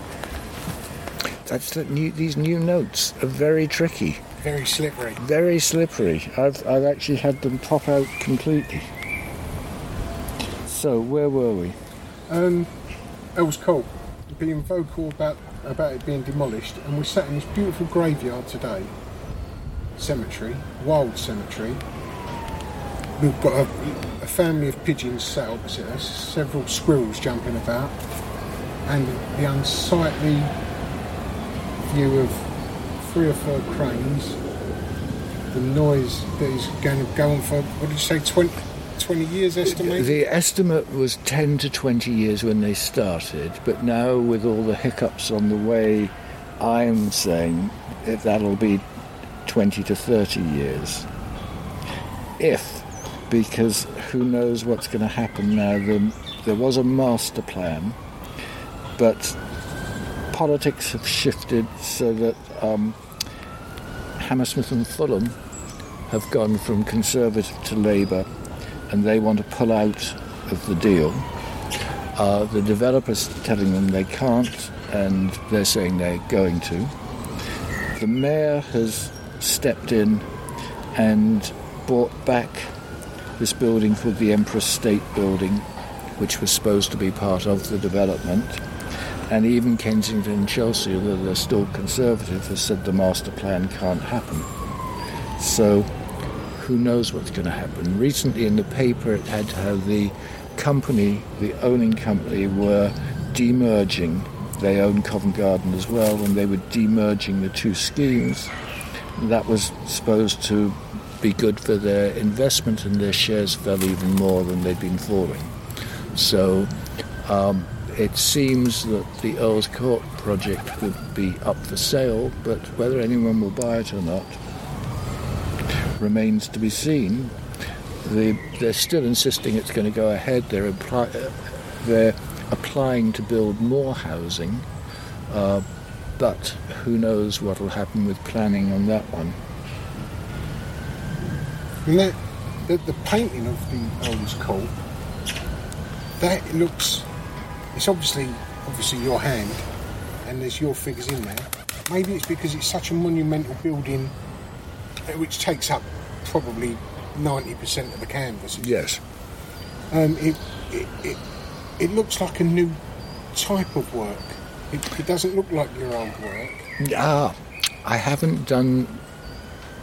that's the new, these new notes are very tricky, Very slippery. very slippery. I've I've actually had them pop out completely. So where were we? Um, Earl's Court, being vocal about about it being demolished, and we sat in this beautiful graveyard today, cemetery, wild cemetery. We've got a, a family of pigeons sat opposite us, several squirrels jumping about, and the unsightly view of three or four cranes. The noise that is going to go on for, what did you say, 20, 20 years? The estimate was 10 to 20 years when they started, but now with all the hiccups on the way, I'm saying that that'll be 20 to 30 years. If, because who knows what's going to happen now. The, there was a master plan, but politics have shifted so that um, Hammersmith and Fulham have gone from Conservative to Labour and they want to pull out of the deal. Uh, the developers telling them they can't and they're saying they're going to. The mayor has stepped in and bought back this building called the Empress State Building, which was supposed to be part of the development. And even Kensington and Chelsea, although they're still conservative, has said the master plan can't happen. So who knows what's going to happen. Recently in the paper it had how the company, the owning company, were demerging. They own Covent Garden as well, and they were demerging the two schemes. That was supposed to be good for their investment, and their shares fell even more than they'd been falling. So um, it seems that the Earl's Court project would be up for sale, but whether anyone will buy it or not remains to be seen. The, they're still insisting it's going to go ahead. They're, they're applying to build more housing, uh, but who knows what will happen with planning on that one. And that, the, the painting of the Earl's Court, that looks, it's obviously obviously your hand, and there's your figures in there. Maybe it's because it's such a monumental building, which takes up probably 90% of the canvas. Yes. Um, it, it, it, it looks like a new type of work. It, it doesn't look like your old work. Ah, I haven't done.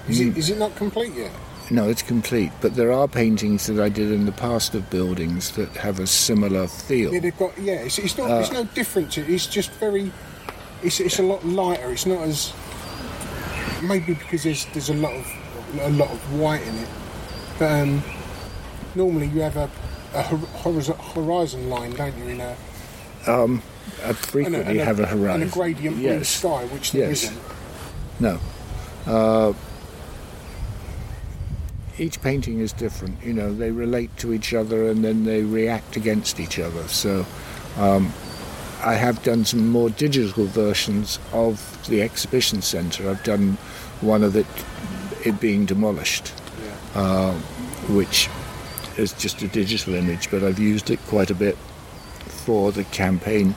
Is it, is it not complete yet? No, it's complete. But there are paintings that I did in the past of buildings that have a similar feel. Yeah, they've got. Yeah, it's, it's not. it's Uh, no different. It's just very. It's, it's a lot lighter. It's not as. Maybe because there's there's a lot of a lot of white in it. But um, normally you have a, a hor- horizon line, don't you? In a Um, I frequently and a- have a horizon. and a gradient blue sky, which there yes. not No. Uh, each painting is different. You know, they relate to each other and then they react against each other. So, um, I have done some more digital versions of the exhibition centre. I've done one of it, it being demolished, uh, which is just a digital image, but I've used it quite a bit for the campaign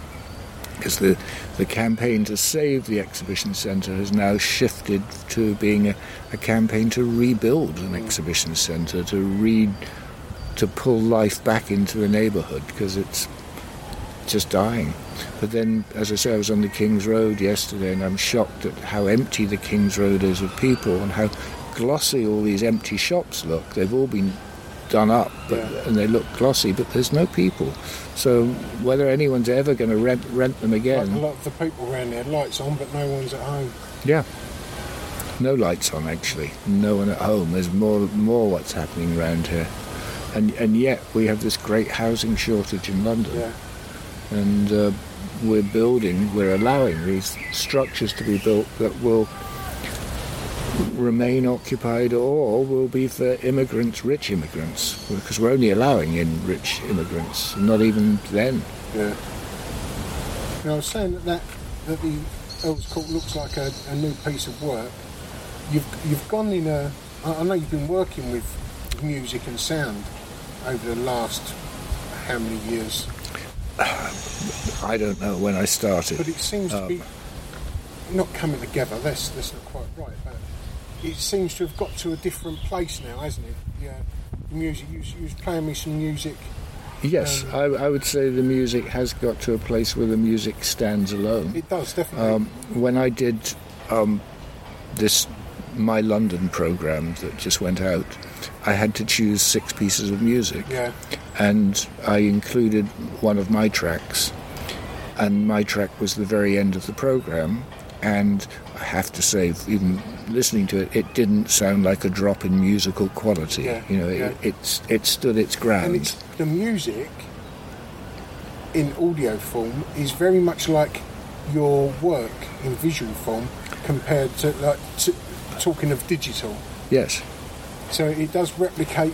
because the, the campaign to save the exhibition centre has now shifted to being a, a campaign to rebuild an exhibition centre, to re, to pull life back into the neighbourhood because it's just dying. But then, as I say, I was on the King's Road yesterday and I'm shocked at how empty the King's Road is of people and how glossy all these empty shops look. They've all been done up but, and they look glossy, but there's no people. So whether anyone's ever going to rent, rent them Like again, a lot of the people around there, lights on, but no one's at home. yeah. No lights on actually. No one at home. There's more more what's happening around here. And and yet we have this great housing shortage in London. Yeah. And uh, we're building, we're allowing these structures to be built that will remain occupied or will be for immigrants, rich immigrants, because we're only allowing in rich immigrants, not even then. Yeah. Now, I was saying that, that, that the Earl's Court looks like a, a new piece of work. You've, you've gone in a. I I know you've been working with music and sound over the last how many years, I don't know when I started. but it seems to Um, be not coming together. That's, that's not quite right, but it seems to have got to a different place now, hasn't it? Yeah. The music, you, was- you was playing me some music Yes, I, I would say the music has got to a place where the music stands alone. It does definitely. Um, when I did um, this My London program that just went out, I had to choose six pieces of music. Yeah. And I included one of my tracks, and my track was the very end of the program. And I have to say, even listening to it, it didn't sound like a drop in musical quality. Yeah, You know, yeah. it, it's it stood its ground. and it's the music in audio form is very much like your work in visual form compared to like to, talking of digital. yes. So it does replicate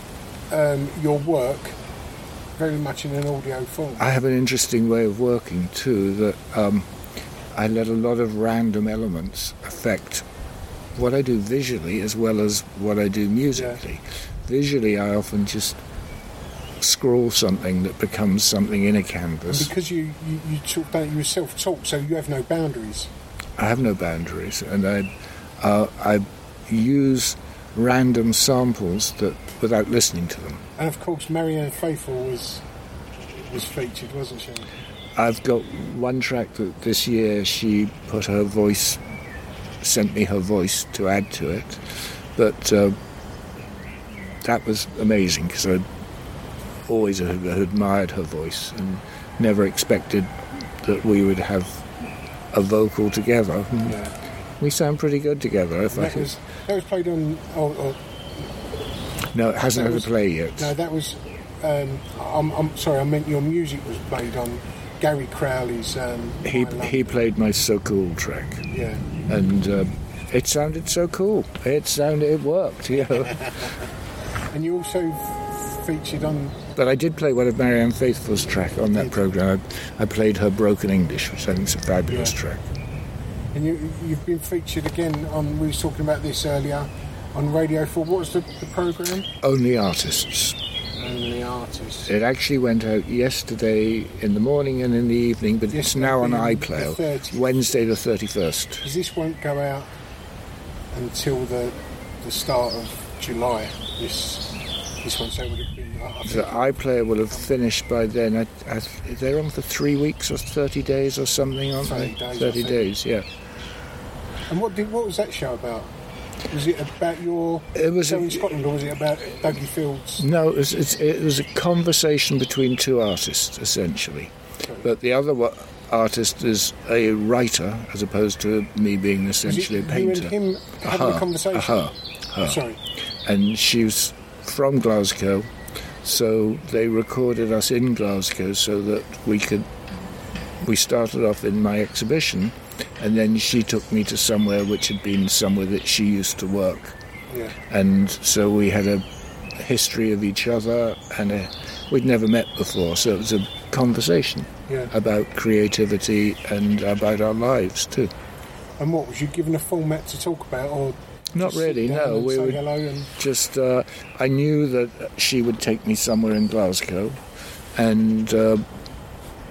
um, your work very much in an audio form. I have an interesting way of working too that um, I let a lot of random elements affect what I do visually as well as what I do musically. Visually, I often just scrawl something that becomes something in a And canvas. because you, you, you talk about you self-taught, so you have no boundaries. I have no boundaries, and I uh, I use random samples that without listening to them. And of course, Marianne Faithfull was was featured, wasn't she? I've got one track that this year she put her voice, sent me her voice to add to it, but uh, that was amazing because I always had admired her voice and never expected that we would have a vocal together. Yeah. We sound pretty good together. If I That was that was played on. No, it hasn't that had was- a play yet. No, that was. Um, I'm, I'm sorry. I meant your music was played on Gary Crowley's. Um, He he played my so cool track. Yeah. and uh, it sounded so cool. It sounded it worked, you know. And you also featured on. but I did play one of Marianne Faithfull's track on that program. I, I played her Broken English, which I think is a fabulous Yeah. track. And you, you've been featured again on. We was talking about this earlier on Radio 4. What was the, the program? Only artists. Only artists. It actually went out yesterday in the morning and in the evening, but it's now on iPlayer. the Wednesday the thirty first. Because this won't go out until the the start of July. This this one, so it would have been. The iPlayer will have finished by then. I, I, they're on for three weeks or thirty days or something, aren't 30 they? days, Thirty days, yeah. And what did what was that show about? Was it about your It was show a- in Scotland, or was it about Duggie Fields? No, it was, it's, it was a conversation between two artists, essentially. But the other wa- artist is a writer, as opposed to me being essentially a you painter. and him having a conversation? her, her. Sorry. And she was from Glasgow, so they recorded us in Glasgow so that we could. We started off in my exhibition, and then she took me to somewhere which had been somewhere that she used to work Yeah. and so we had a history of each other and a, we'd never met before so it was a conversation Yeah. about creativity and about our lives too And what was you given a format to talk about, or not really no we say were hello and just uh, i knew that she would take me somewhere in glasgow and uh,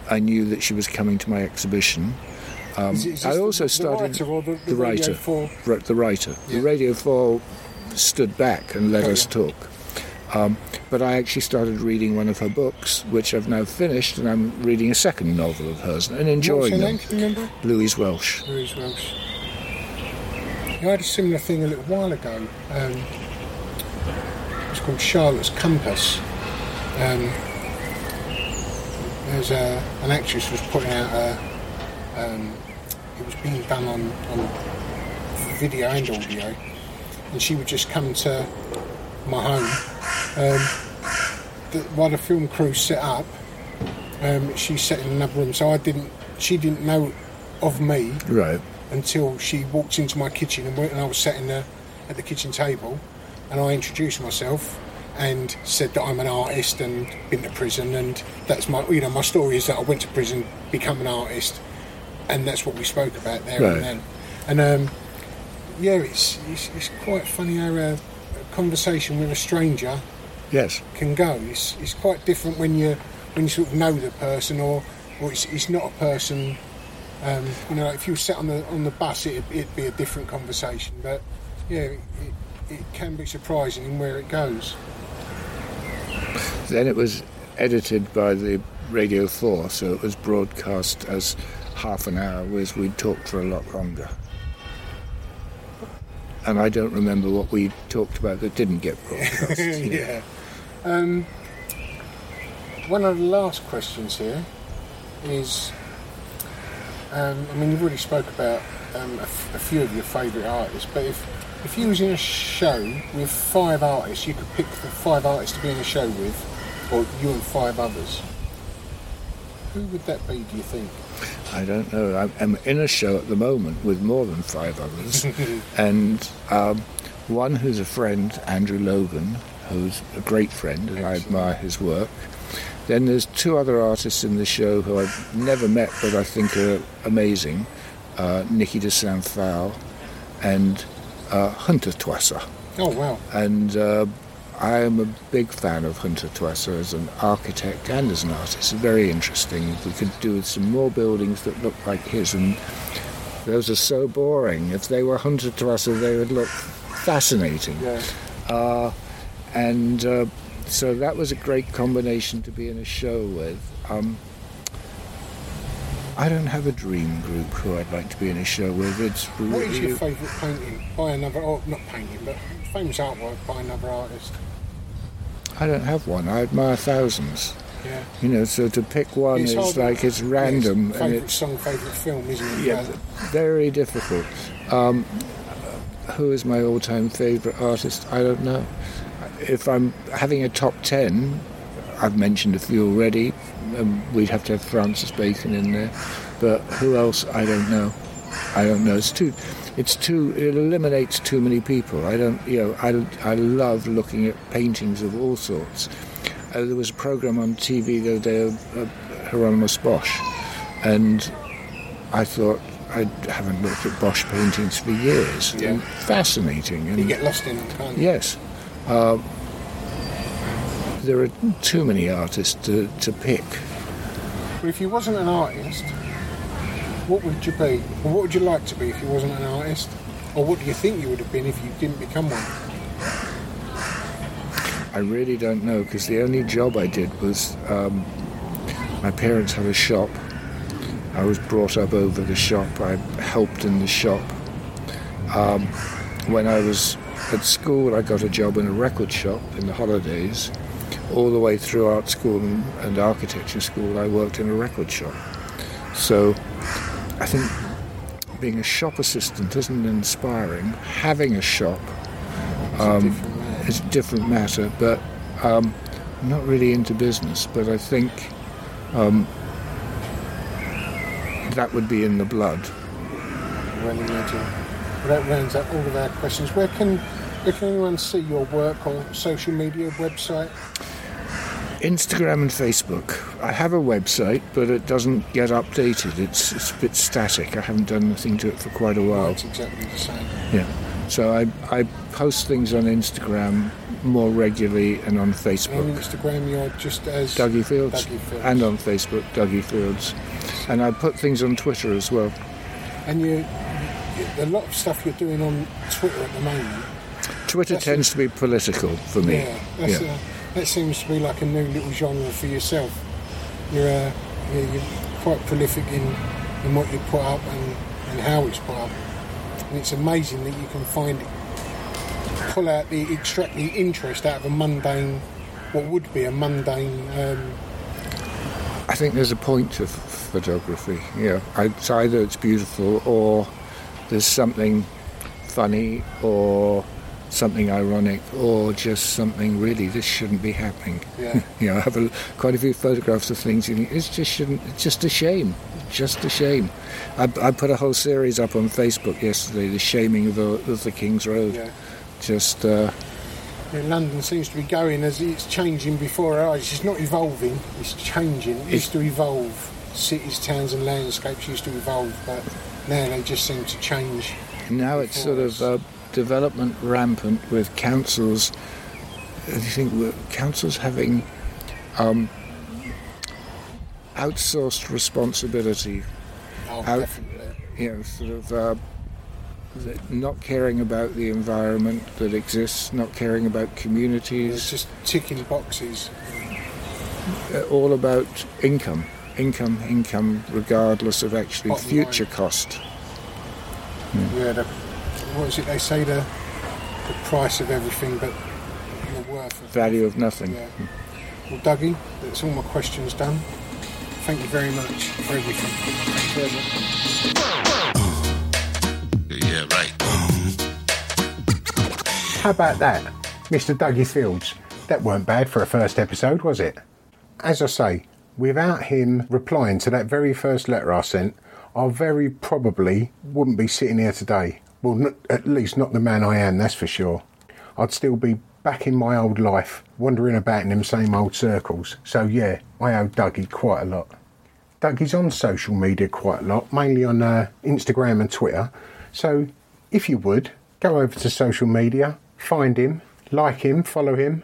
i knew that she was coming to my exhibition um, Is it- is I also the started writer the- the the Radio writer, 4? Ri- the writer. The Radio Four stood back and let Oh, us yeah. talk. Um, but I actually started reading one of her books, which I've now finished, and I'm reading a second novel of hers and enjoying her them. name? Can you remember? Louise Welsh. Louise Welsh. I had a similar thing a little while ago. Um, it's called Charlotte's Compass. Um, there's a, an actress was putting out a. Um, being done on, on video and audio, and she would just come to my home. Um, the, while the film crew set up, um, she sat in another room, so I didn't. She didn't know of me Right. until she walked into my kitchen and, went, and I was sat in the, at the kitchen table and I introduced myself and said that I'm an artist and been to prison and that's my you know my story is that I went to prison become an artist and that's what we spoke about there Right. and then and um, yeah it's, it's it's quite funny how a, a conversation with a stranger Yes. can go it's, it's quite different when you when you sort of know the person or or it's, it's not a person um, you know, if you sat on the on the bus, it'd, it'd be a different conversation. But yeah, it, it, it can be surprising in where it goes. Then it was edited by the Radio 4, so it was broadcast as half an hour, was we talked for a lot longer. And I don't remember what we talked about that didn't get broadcast. yeah. Um, one of the last questions here is um, I mean, you've already spoke about um, a, f- a few of your favourite artists, but if if you was in a show with five artists, you could pick the five artists to be in a show with, or you and five others. Who would that be? Do you think? I don't know. I'm, I'm in a show at the moment with more than five others, and um, one who's a friend, Andrew Logan, who's a great friend, and I admire his work. Then there's two other artists in the show who I've never met, but I think are amazing: uh, Niki de Saint Phalle and uh, Hundertwasser. Oh wow! And uh, I am a big fan of Hundertwasser as an architect and as an artist. Very interesting. We could do with some more buildings that look like his, and those are so boring. If they were Hundertwasser, they would look fascinating. Yeah. Uh, and uh, so that was a great combination to be in a show with. Um, I don't have a dream group who I'd like to be in a show with. It's What is your favourite painting by another? Oh, not painting, but famous artwork by another artist. I don't have one. I admire thousands. Yeah. You know, so to pick one It's is like it's random and favourite it's song, favourite film, isn't it? yeah, very difficult. Um, who is my all-time favourite artist? I don't know. If I'm having a top ten, I've mentioned a few already. Um, we'd have to have Francis Bacon in there, but who else? I don't know. I don't know. It's too. It's too. It eliminates too many people. I don't. You know. I. I love looking at paintings of all sorts. Uh, there was a program on TV the other day of uh, Hieronymus Bosch, and I thought I haven't looked at Bosch paintings for years. Yeah. And fascinating. And You get lost in them, can't you? Yes. Uh, there are too many artists to, to pick. But if you wasn't an artist, what would you be? Or what would you like to be if you wasn't an artist? Or what do you think you would have been if you didn't become one? I really don't know because the only job I did was um, my parents had a shop. I was brought up over the shop. I helped in the shop. Um, when I was at school, I got a job in a record shop in the holidays. All the way through art school and, and architecture school, I worked in a record shop. So I think being a shop assistant isn't inspiring. Having a shop um, is a different matter, but um, I'm not really into business. But I think um, that would be in the blood. Well, imagine. Well, that rounds up all of our questions. Where can where can anyone see your work or social media website? Instagram and Facebook. I have a website, but it doesn't get updated. It's, it's a bit static. I haven't done anything to it for quite a while. It's exactly the same. Yeah. So I, I post things on Instagram more regularly and on On Facebook. Instagram, you're just as Duggie Fields. Duggie Fields. And on Facebook, Duggie Fields. And I put things on Twitter as well. And you, a lot of stuff you're doing on Twitter at the moment. Twitter That's tends to be political for me. Yeah, that's Yeah. Uh, that seems to be like a new little genre for yourself. You're, uh, yeah, you're quite prolific in, in what you put up and, and how it's put up. And it's amazing that you can find, pull out the, extract the interest out of a mundane, what would be a mundane. Um, I think there's a point to f- photography. Yeah, I, it's either it's beautiful or there's something funny or something ironic or just something really this shouldn't be happening. Yeah. you know, I have a, quite a few photographs of things. You think it's just shouldn't. It's just a shame. Just a shame. I, I put a whole series up on Facebook yesterday, the shaming of the, of the King's Road. Yeah. Just. Uh, yeah, London seems to be going as it's changing before our eyes. It's not evolving, it's changing. It used to evolve. Cities, towns, and landscapes used to evolve, but now they just seem to change. Now it's sort of uh, development rampant with councils. Do you think councils having um, outsourced responsibility? Oh, Out- definitely. You know, sort of uh, not caring about the environment that exists, not caring about communities. It's just ticking boxes. uh, all about income, income, income, regardless of actually Bottom future line. cost. Yeah, what is it they say, the, the price of everything, but the worth of Value of nothing. Yeah. Well, Duggie, that's all my questions done. Thank you very much for everything. Yeah, right. How about that? Mr. Duggie Fields. That weren't bad for a first episode, was it? As I say, without him replying to that very first letter I sent, I very probably wouldn't be sitting here today. Well, n- at least not the man I am, that's for sure. I'd still be back in my old life, wandering about in them same old circles. So, yeah, I owe Duggie quite a lot. Duggie's on social media quite a lot, mainly on uh, Instagram and Twitter. So, if you would, go over to social media, find him, like him, follow him,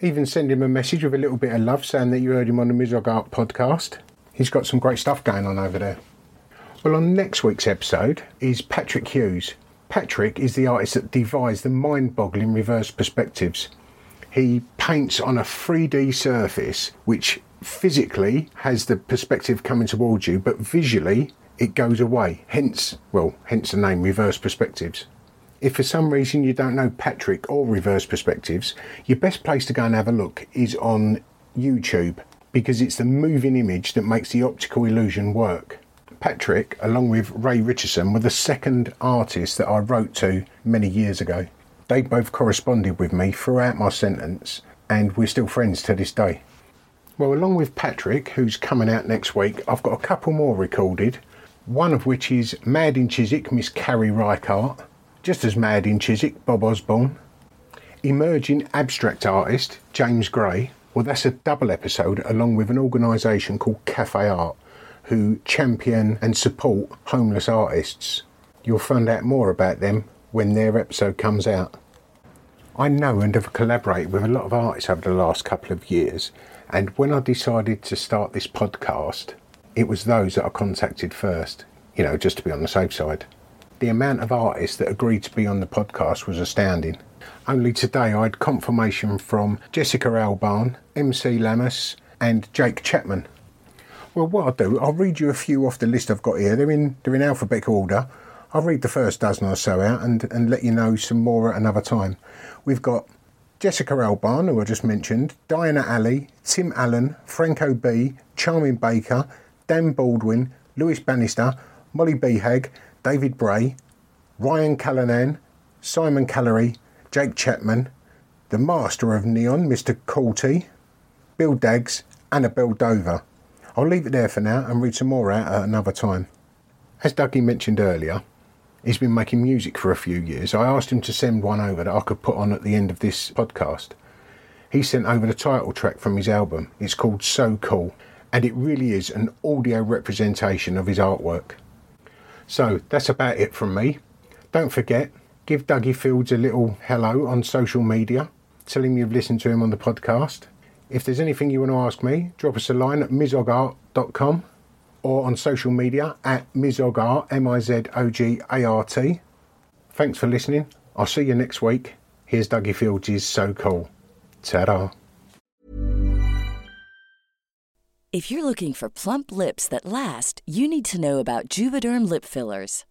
even send him a message with a little bit of love saying that you heard him on the Mizog Art podcast. He's got some great stuff going on over there. Well, on next week's episode is Patrick Hughes. Patrick is the artist that devised the mind boggling reverse perspectives. He paints on a 3D surface which physically has the perspective coming towards you, but visually it goes away. Hence, well, hence the name reverse perspectives. If for some reason you don't know Patrick or reverse perspectives, your best place to go and have a look is on YouTube because it's the moving image that makes the optical illusion work. Patrick, along with Ray Richardson, were the second artist that I wrote to many years ago. They both corresponded with me throughout my sentence, and we're still friends to this day. Well, along with Patrick, who's coming out next week, I've got a couple more recorded. One of which is Mad in Chiswick, Miss Carrie Reichardt, just as mad in Chiswick, Bob Osborne. Emerging abstract artist, James Gray. Well, that's a double episode along with an organisation called Cafe Art, who champion and support homeless artists. You'll find out more about them when their episode comes out. I know and have collaborated with a lot of artists over the last couple of years, and when I decided to start this podcast, it was those that I contacted first, you know, just to be on the safe side. The amount of artists that agreed to be on the podcast was astounding. Only today I had confirmation from Jessica Albarn, MC Lamus, and Jake Chapman. Well, what I'll do, I'll read you a few off the list I've got here. They're in, they're in alphabetical order. I'll read the first dozen or so out and, and let you know some more at another time. We've got Jessica Albarn, who I just mentioned, Diana Alley, Tim Allen, Franco B, Charming Baker, Dan Baldwin, Lewis Bannister, Molly Behag, David Bray, Ryan Callanan, Simon Callery, Jake Chapman, the master of neon, Mr. Coulty, Bill Daggs, Annabelle Dover. I'll leave it there for now and read some more out at another time. As Duggie mentioned earlier, he's been making music for a few years. I asked him to send one over that I could put on at the end of this podcast. He sent over the title track from his album. It's called So Cool, and it really is an audio representation of his artwork. So that's about it from me. Don't forget, give Duggie Fields a little hello on social media. Tell him you've listened to him on the podcast. If there's anything you want to ask me, drop us a line at mizogart.com or on social media at mizogart, M-I-Z-O-G-A-R-T. Thanks for listening. I'll see you next week. Here's Duggie Fields' So Cool. Ta-da. If you're looking for plump lips that last, you need to know about Juvederm lip fillers.